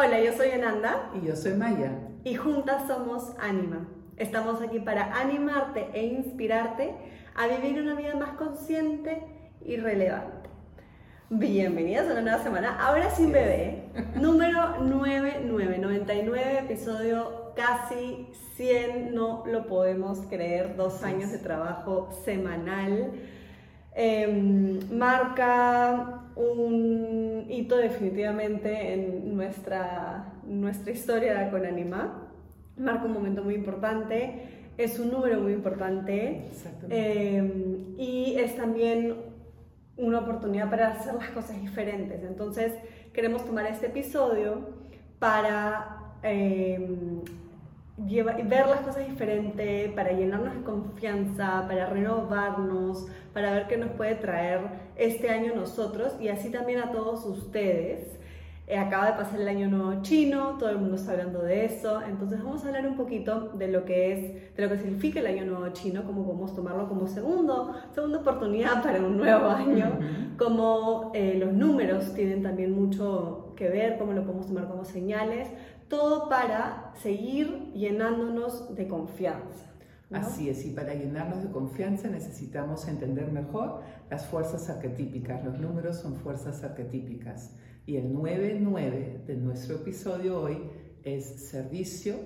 Hola, yo soy Ananda. Y yo soy Maya. Y juntas somos Anima. Estamos aquí para animarte e inspirarte a vivir una vida más consciente y relevante. Bienvenidas a una nueva semana, ahora sin bebé, número 9999, episodio casi 100, no lo podemos creer, dos años de trabajo semanal. Em, marca un hito definitivamente en nuestra, nuestra historia con Anima. Marca un momento muy importante, es un número muy importante em, y es también una oportunidad para hacer las cosas diferentes. Entonces queremos tomar este episodio para em, ver las cosas diferente, para llenarnos de confianza, para renovarnos, para ver qué nos puede traer este año nosotros y así también a todos ustedes. Eh, acaba de pasar el año nuevo chino, todo el mundo está hablando de eso, entonces vamos a hablar un poquito de lo que es, de lo que significa el año nuevo chino, cómo podemos tomarlo como segundo, segunda oportunidad para un nuevo año, cómo eh, los números tienen también mucho que ver, cómo lo podemos tomar como señales, todo para seguir llenándonos de confianza. Así es, y para llenarnos de confianza necesitamos entender mejor las fuerzas arquetípicas. Los números son fuerzas arquetípicas. Y el 9-9 de nuestro episodio hoy es servicio,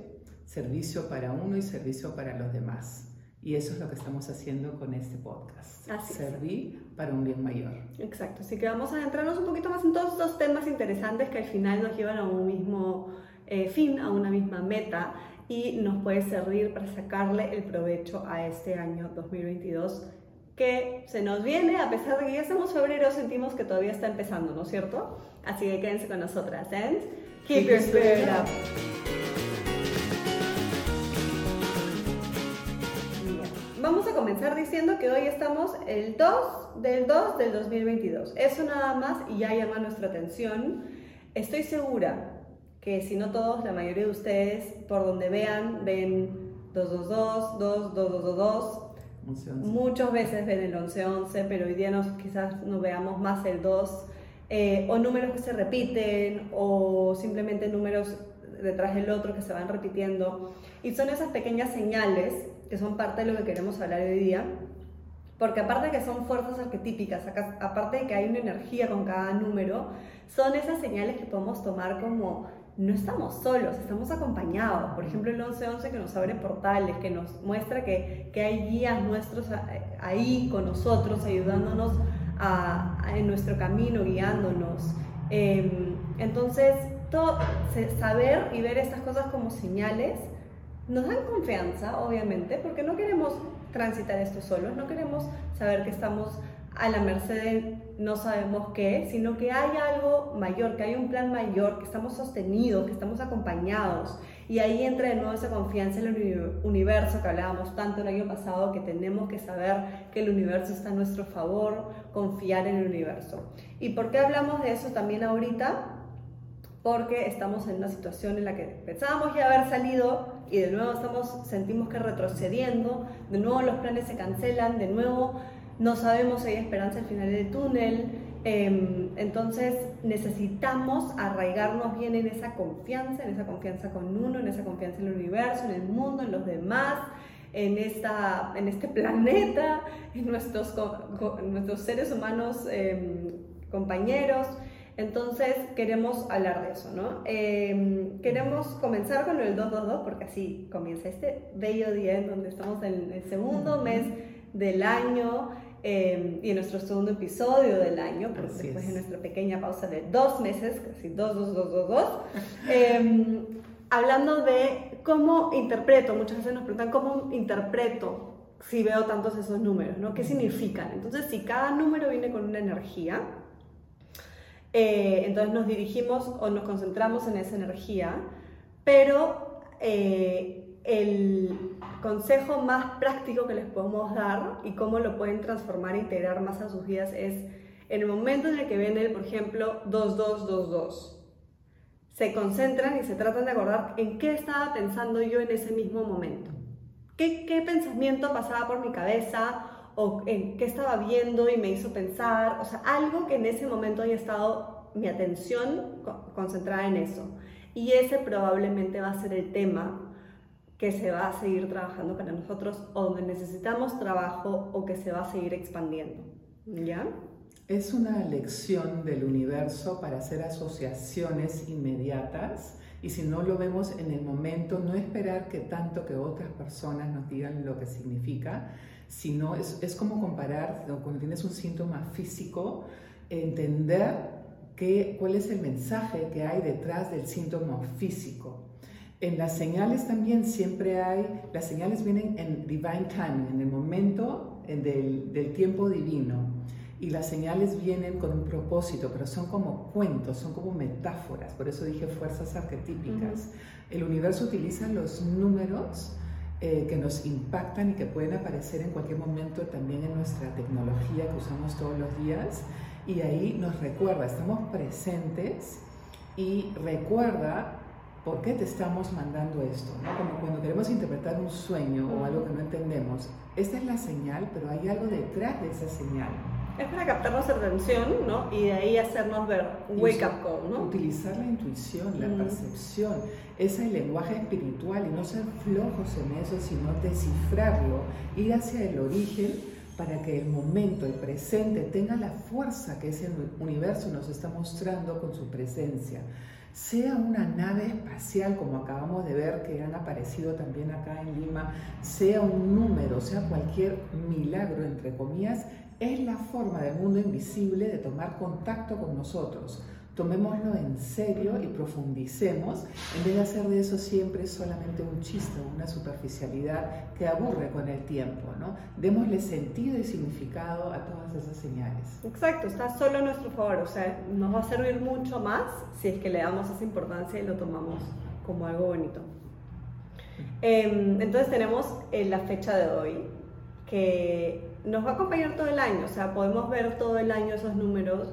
servicio para uno y servicio para los demás. Y eso es lo que estamos haciendo con este podcast. Así Servir para un bien mayor. Exacto. Así que vamos a adentrarnos un poquito más en todos estos temas interesantes que al final nos llevan a un mismo eh, fin, a una misma meta y nos puede servir para sacarle el provecho a este año 2022 que se nos viene, a pesar de que ya estamos febrero, sentimos que todavía está empezando, ¿no es cierto? Así que quédense con nosotras. And keep, your spirit up. Vamos a comenzar diciendo que hoy estamos el 2 del 2 del 2022. Eso nada más y ya llama nuestra atención. Estoy segura que si no todos, la mayoría de ustedes, por donde vean, ven 222, 2222. Muchas veces ven el 1111, pero hoy día nos, quizás nos veamos más el 2, eh, o números que se repiten, o simplemente números detrás del otro que se van repitiendo. Y son esas pequeñas señales que son parte de lo que queremos hablar hoy día, porque aparte de que son fuerzas arquetípicas, aparte de que hay una energía con cada número, son esas señales que podemos tomar como no estamos solos, estamos acompañados. Por ejemplo, el 1111 que nos abre portales, que nos muestra que, que hay guías nuestros ahí con nosotros, ayudándonos a, en nuestro camino, guiándonos. Em, entonces, todo, saber y ver estas cosas como señales nos dan confianza, obviamente, porque no queremos transitar esto solos, no queremos saber que estamos a la merced de no sabemos qué, sino que hay algo mayor, que hay un plan mayor, que estamos sostenidos, que estamos acompañados. Y ahí entra de nuevo esa confianza en el universo que hablábamos tanto el año pasado, que tenemos que saber que el universo está a nuestro favor, confiar en el universo. ¿Y por qué hablamos de eso también ahorita? Porque estamos en una situación en la que pensábamos ya haber salido y de nuevo estamos, sentimos que retrocediendo, de nuevo los planes se cancelan, de nuevo no sabemos si hay esperanza al final del túnel. Em, entonces necesitamos arraigarnos bien en esa confianza, en esa confianza con uno, en esa confianza en el universo, en el mundo, en los demás, en, esta, en este planeta, en nuestros, nuestros seres humanos em, compañeros. Entonces queremos hablar de eso, ¿no? Em, queremos comenzar con el 222 porque así comienza este bello día en donde estamos en el segundo mes del año em, y en nuestro segundo episodio del año, después de nuestra pequeña pausa de dos meses, casi dos, dos, dos, dos, dos, em, hablando de cómo interpreto, muchas veces nos preguntan cómo interpreto si veo tantos esos números, ¿no? ¿Qué significan? Entonces, si cada número viene con una energía, eh, entonces nos dirigimos o nos concentramos en esa energía, pero eh, el consejo más práctico que les podemos dar y cómo lo pueden transformar e integrar más a sus vidas es en el momento en el que ven el, por ejemplo, 2222. Se concentran y se tratan de acordar en qué estaba pensando yo en ese mismo momento. ¿Qué, qué pensamiento pasaba por mi cabeza? o en qué estaba viendo y me hizo pensar, o sea, algo que en ese momento haya estado mi atención concentrada en eso. Y ese probablemente va a ser el tema que se va a seguir trabajando para nosotros o donde necesitamos trabajo o que se va a seguir expandiendo. ¿Ya? Es una lección del universo para hacer asociaciones inmediatas y si no lo vemos en el momento, no esperar que tanto que otras personas nos digan lo que significa, sino es, es como comparar cuando tienes un síntoma físico, entender qué, cuál es el mensaje que hay detrás del síntoma físico. En las señales también siempre hay, las señales vienen en divine time, en el momento del, del tiempo divino. Y las señales vienen con un propósito, pero son como cuentos, son como metáforas, por eso dije fuerzas arquetípicas. El universo utiliza los números eh, que nos impactan y que pueden aparecer en cualquier momento también en nuestra tecnología que usamos todos los días. Y ahí nos recuerda, estamos presentes y recuerda ¿por qué te estamos mandando esto? Como cuando queremos interpretar un sueño o algo que no entendemos. Esta es la señal, pero hay algo detrás de esa señal. Es para captar nuestra atención, ¿no? Y de ahí hacernos ver wake up call, ¿no? Utilizar la intuición, la percepción, ese lenguaje espiritual y no ser flojos en eso, sino descifrarlo, ir hacia el origen para que el momento, el presente, tenga la fuerza que ese universo nos está mostrando con su presencia sea una nave espacial como acabamos de ver que han aparecido también acá en Lima, sea un número, sea cualquier milagro, entre comillas, es la forma del mundo invisible de tomar contacto con nosotros tomémoslo en serio y profundicemos en vez de hacer de eso siempre solamente un chiste o una superficialidad que aburre con el tiempo, ¿no? Démosle sentido y significado a todas esas señales. Exacto, está solo a nuestro favor, o sea, nos va a servir mucho más si es que le damos esa importancia y lo tomamos como algo bonito. Em, entonces tenemos eh, la fecha de hoy, que nos va a acompañar todo el año, o sea, podemos ver todo el año esos números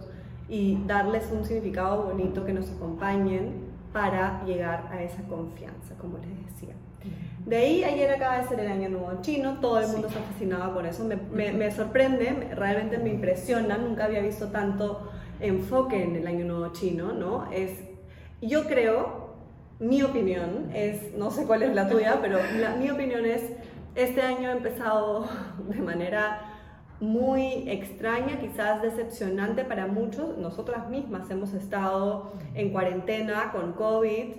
y darles un significado bonito que nos acompañen para llegar a esa confianza, como les decía. De ahí, ayer acaba de ser el Año Nuevo Chino, todo el mundo está fascinado por eso, me, me, sorprende, realmente me impresiona, nunca había visto tanto enfoque en el Año Nuevo Chino, ¿no? Es, yo creo, mi opinión es, no sé cuál es la tuya, pero mi opinión es, este año ha empezado de manera muy extraña, quizás decepcionante para muchos. Nosotras mismas hemos estado en cuarentena con COVID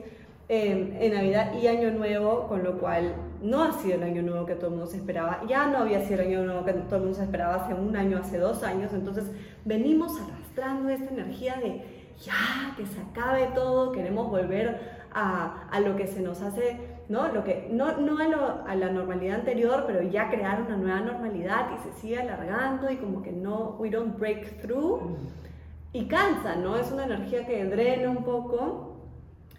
em, en Navidad y Año Nuevo, con lo cual no ha sido el Año Nuevo que todo el mundo se esperaba. Ya no había sido el Año Nuevo que todo el mundo se esperaba hace un año, hace dos años. Entonces venimos arrastrando esta energía de ya, que se acabe todo, queremos volver a, a lo que se nos hace ¿no? Lo que, no, no a, la normalidad anterior, pero ya crear una nueva normalidad y se sigue alargando y como que no, we don't break through. Y cansa, ¿no? Es una energía que drena un poco.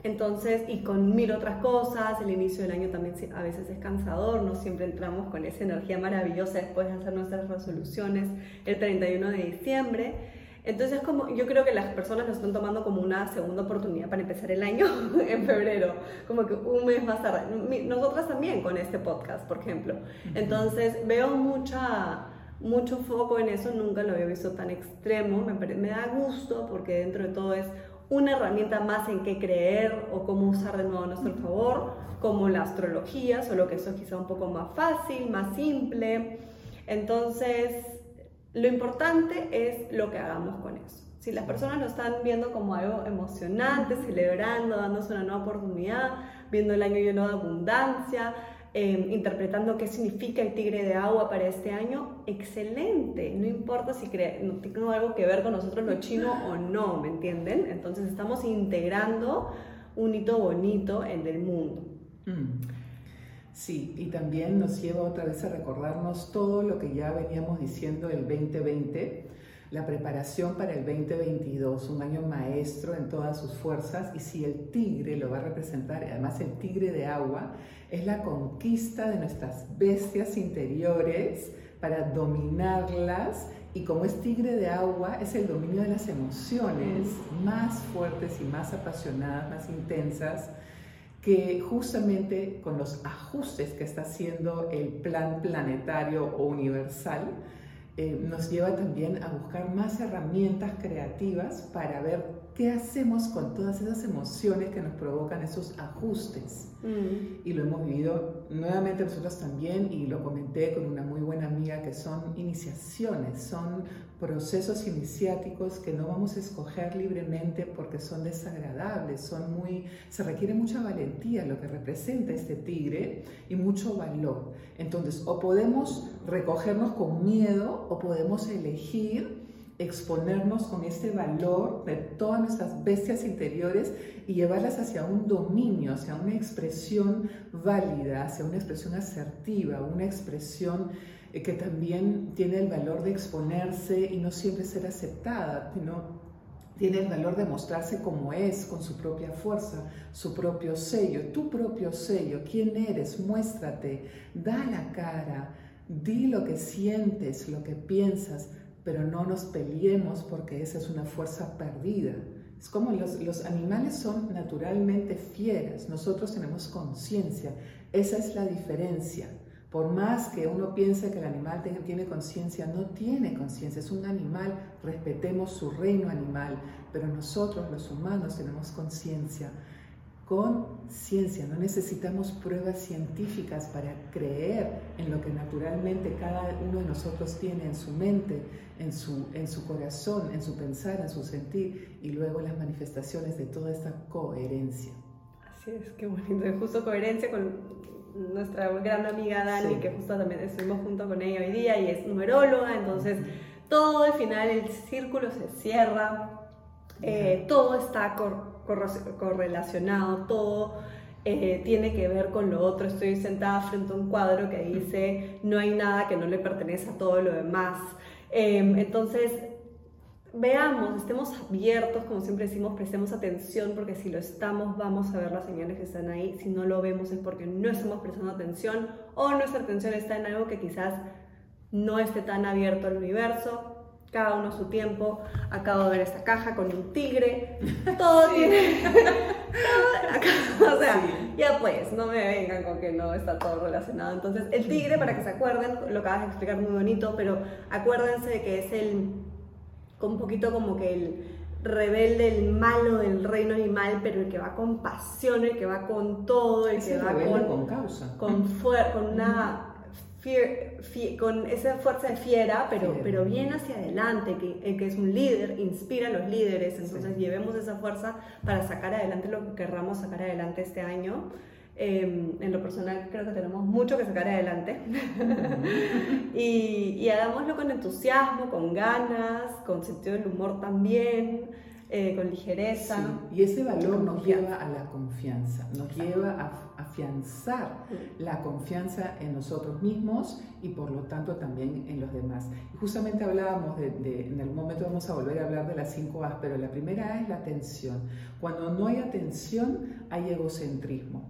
Entonces, y con mil otras cosas, el inicio del año también a veces es cansador, no siempre entramos con esa energía maravillosa después de hacer nuestras resoluciones el 31 de diciembre. Entonces, como, yo creo que las personas lo están tomando como una segunda oportunidad para empezar el año en febrero, como que un mes más tarde. Nosotras también con este podcast, por ejemplo. Entonces, veo mucha, mucho foco en eso, nunca lo había visto tan extremo. Me, me da gusto porque dentro de todo es una herramienta más en qué creer o cómo usar de nuevo a nuestro favor, como la astrología, solo que eso es quizá un poco más fácil, más simple. Entonces, lo importante es lo que hagamos con eso. Si las personas lo están viendo como algo emocionante, celebrando, dándose una nueva oportunidad, viendo el año lleno de abundancia, em, interpretando qué significa el tigre de agua para este año, excelente. No importa si no tiene algo que ver con nosotros lo chino o no, ¿me entienden? Entonces estamos integrando un hito bonito en el mundo. Mm. Sí, y también nos lleva otra vez a recordarnos todo lo que ya veníamos diciendo el 2020, la preparación para el 2022, un año maestro en todas sus fuerzas, y si el tigre lo va a representar, además el tigre de agua, es la conquista de nuestras bestias interiores para dominarlas y como es tigre de agua, es el dominio de las emociones más fuertes y más apasionadas, más intensas, que justamente con los ajustes que está haciendo el plan planetario o universal, eh, nos lleva también a buscar más herramientas creativas para ver qué ¿qué hacemos con todas esas emociones que nos provocan esos ajustes? Mm. Y lo hemos vivido nuevamente nosotros también, y lo comenté con una muy buena amiga, que son iniciaciones, son procesos iniciáticos que no vamos a escoger libremente porque son desagradables, son muy, se requiere mucha valentía lo que representa este tigre y mucho valor. Entonces, o podemos recogernos con miedo o podemos elegir exponernos con este valor de todas nuestras bestias interiores y llevarlas hacia un dominio, hacia una expresión válida, hacia una expresión asertiva, una expresión eh, que también tiene el valor de exponerse y no siempre ser aceptada, sino tiene el valor de mostrarse como es, con su propia fuerza, su propio sello, tu propio sello, quién eres, muéstrate, da la cara, di lo que sientes, lo que piensas, pero no nos peleemos porque esa es una fuerza perdida. Es como los, animales son naturalmente fieras, nosotros tenemos conciencia, esa es la diferencia. Por más que uno piense que el animal tiene conciencia, no tiene conciencia, es un animal, respetemos su reino animal, pero nosotros los humanos tenemos conciencia con ciencia, no necesitamos pruebas científicas para creer en lo que naturalmente cada uno de nosotros tiene en su mente, en su, en su corazón, en su pensar, en su sentir y luego las manifestaciones de toda esta coherencia. Así es, qué bonito, justo coherencia con nuestra gran amiga Dani, que justo también estuvimos junto con ella hoy día y es numeróloga, entonces todo al final el círculo se cierra, eh, todo está correlacionado, todo eh, tiene que ver con lo otro. Estoy sentada frente a un cuadro que dice, no hay nada que no le pertenece a todo lo demás. Em, entonces, veamos, estemos abiertos, como siempre decimos, prestemos atención, porque si lo estamos, vamos a ver las señales que están ahí. Si no lo vemos es porque no estamos prestando atención o nuestra atención está en algo que quizás no esté tan abierto al universo cada uno su tiempo. Acabo de ver esta caja con un tigre. Todo tiene. o sea, ya pues, no me vengan con que no está todo relacionado. Entonces, el tigre, para que se acuerden, lo acabas de explicar muy bonito, pero acuérdense de que es el. un poquito como que el rebelde, el malo del reino animal, pero el que va con pasión, el que va con todo, el que va con, con causa. Con, con una con esa fuerza de fiera, pero, pero bien hacia adelante, que, que es un líder, inspira a los líderes, entonces llevemos esa fuerza para sacar adelante lo que querramos sacar adelante este año. Em, en lo personal creo que tenemos mucho que sacar adelante y, y hagámoslo con entusiasmo, con ganas, con sentido del humor también. Eh, con ligereza. Y ese valor nos lleva a la confianza, nos lleva a afianzar la confianza en nosotros mismos y por lo tanto también en los demás. Y justamente hablábamos de, en algún momento vamos a volver a hablar de las cinco A's, pero la primera A es la atención. Cuando no hay atención hay egocentrismo.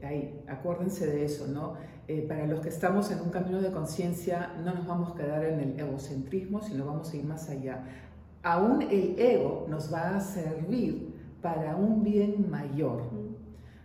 Ahí, acuérdense de eso, ¿no? Eh, para los que estamos en un camino de conciencia, no nos vamos a quedar en el egocentrismo, sino vamos a ir más allá aún el ego nos va a servir para un bien mayor.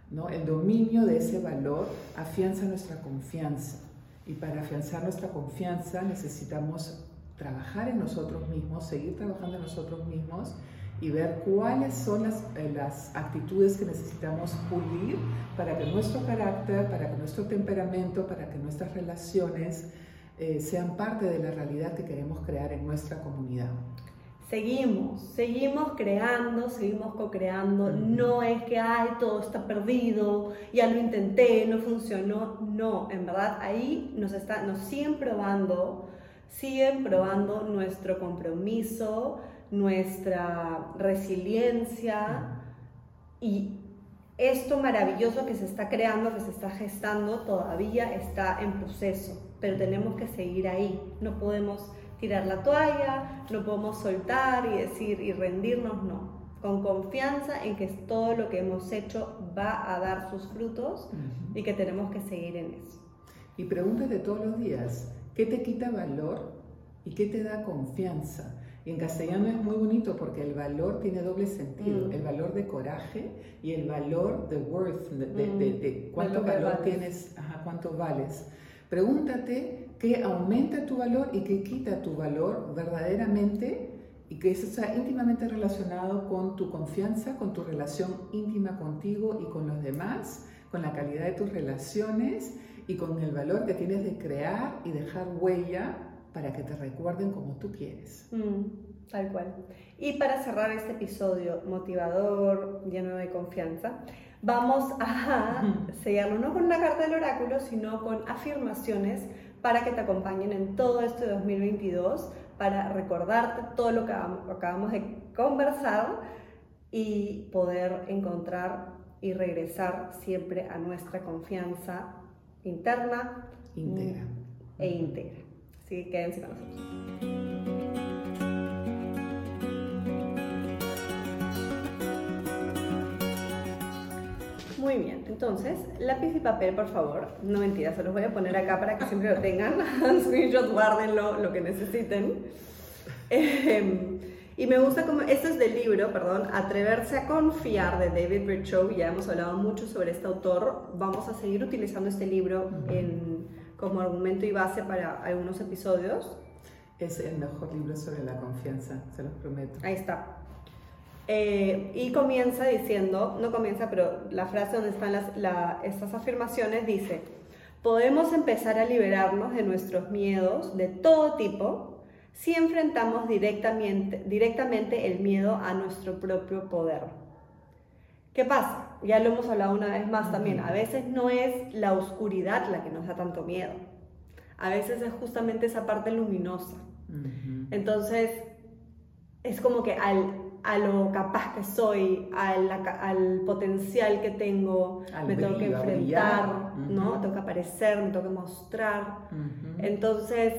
¿no? El dominio de ese valor afianza nuestra confianza y para afianzar nuestra confianza necesitamos trabajar en nosotros mismos, seguir trabajando en nosotros mismos y ver cuáles son las, eh, las, actitudes que necesitamos pulir para que nuestro carácter, para que nuestro temperamento, para que nuestras relaciones eh, sean parte de la realidad que queremos crear en nuestra comunidad seguimos, seguimos creando, seguimos co-creando. No es que, ay, todo está perdido, ya lo intenté, no funcionó. No, en verdad ahí nos, está, nos siguen probando, siguen probando nuestro compromiso, nuestra resiliencia y esto maravilloso que se está creando, que se está gestando, todavía está en proceso, pero tenemos que seguir ahí, no podemos tirar la toalla, no podemos soltar y decir y rendirnos, no. Con confianza en que todo lo que hemos hecho va a dar sus frutos y que tenemos que seguir en eso. Y pregúntate todos los días, ¿qué te quita valor y qué te da confianza? Y en castellano es muy bonito porque el valor tiene doble sentido, mm. el valor de coraje y el valor de worth, de, mm. cuánto valor tienes, cuánto vales. Pregúntate qué aumenta tu valor y qué quita tu valor verdaderamente y que eso está íntimamente relacionado con tu confianza, con tu relación íntima contigo y con los demás, con la calidad de tus relaciones y con el valor que tienes de crear y dejar huella para que te recuerden como tú quieres. Mm, tal cual. Y para cerrar este episodio motivador, lleno de confianza, vamos a sellarlo no con una carta del oráculo, sino con afirmaciones para que te acompañen en todo este 2022, para recordarte todo lo que acabamos de conversar y poder encontrar y regresar siempre a nuestra confianza interna e íntegra. Así que quédense con nosotros. Muy bien, entonces, lápiz y papel, por favor. No mentira, se los voy a poner acá para que siempre lo tengan. Screenshot, guárdenlo, lo que necesiten. Em, y me gusta como, esto es del libro, perdón, Atreverse a confiar de David Richow, ya hemos hablado mucho sobre este autor, vamos a seguir utilizando este libro en, como argumento y base para algunos episodios. Es el mejor libro sobre la confianza, se los prometo. Ahí está. Eh, y comienza diciendo, no comienza, pero la frase donde están las, estas afirmaciones dice, podemos empezar a liberarnos de nuestros miedos de todo tipo si enfrentamos directamente, directamente el miedo a nuestro propio poder. ¿Qué pasa? Ya lo hemos hablado una vez más también, a veces no es la oscuridad la que nos da tanto miedo, a veces es justamente esa parte luminosa. Entonces, es como que al a lo capaz que soy, al, al potencial que tengo, me tengo que enfrentar, ¿no? Tengo que aparecer, me tengo que mostrar. Entonces,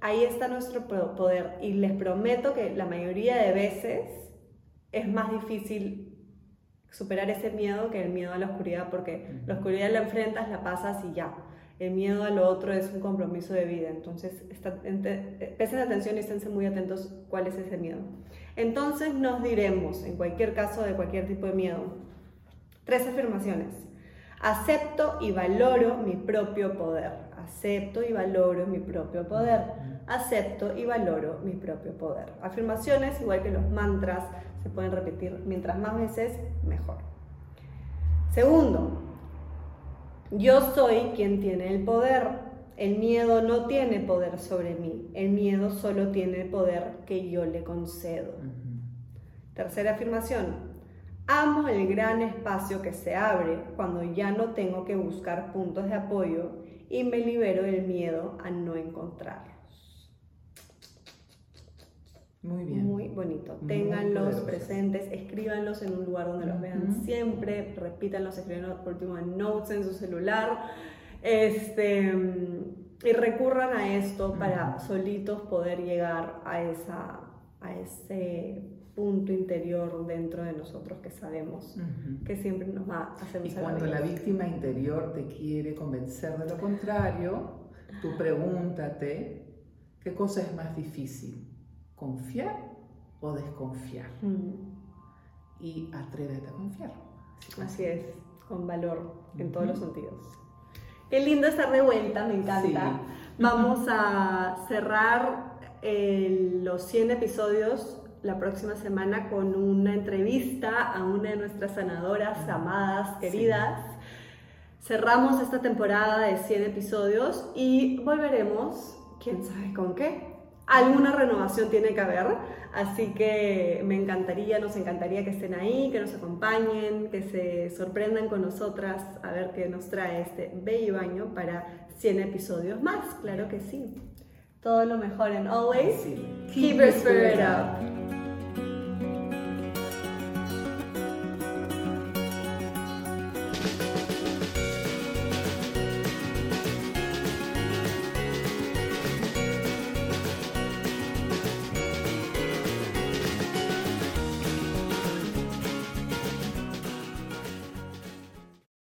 ahí está nuestro poder y les prometo que la mayoría de veces es más difícil superar ese miedo que el miedo a la oscuridad, porque la oscuridad la enfrentas, la pasas y ya. El miedo a lo otro es un compromiso de vida. Entonces, está, presten atención y estén muy atentos cuál es ese miedo. Entonces nos diremos, en cualquier caso de cualquier tipo de miedo, tres afirmaciones. Acepto y valoro mi propio poder. Acepto y valoro mi propio poder. Acepto y valoro mi propio poder. Afirmaciones, igual que los mantras, se pueden repetir mientras más veces, mejor. Segundo, yo soy quien tiene el poder. El miedo no tiene poder sobre mí, el miedo solo tiene el poder que yo le concedo. Tercera afirmación, amo el gran espacio que se abre cuando ya no tengo que buscar puntos de apoyo y me libero del miedo a no encontrarlos. Muy bien. Muy bonito. Ténganlos presentes, escríbanlos en un lugar donde los vean siempre, repítanlos, escríbanlos por último en notes en su celular este, y recurran a esto para solitos poder llegar a, esa, a ese punto interior dentro de nosotros que sabemos que siempre nos va a hacer Y cuando la víctima interior te quiere convencer de lo contrario, tú pregúntate, ¿qué cosa es más difícil? ¿Confiar o desconfiar? Y atrévete a confiar. Así es, con valor en todos los sentidos. Qué lindo estar de vuelta, me encanta. Vamos a cerrar eh, los 100 episodios la próxima semana con una entrevista a una de nuestras sanadoras amadas, queridas. Cerramos esta temporada de 100 episodios y volveremos, quién sabe con qué. Alguna renovación tiene que haber Así que me encantaría, nos encantaría que estén ahí, que nos acompañen, que se sorprendan con nosotras a ver qué nos trae este bello año para 100 episodios más, claro que sí. Todo lo mejor en always. Keep your spirit up.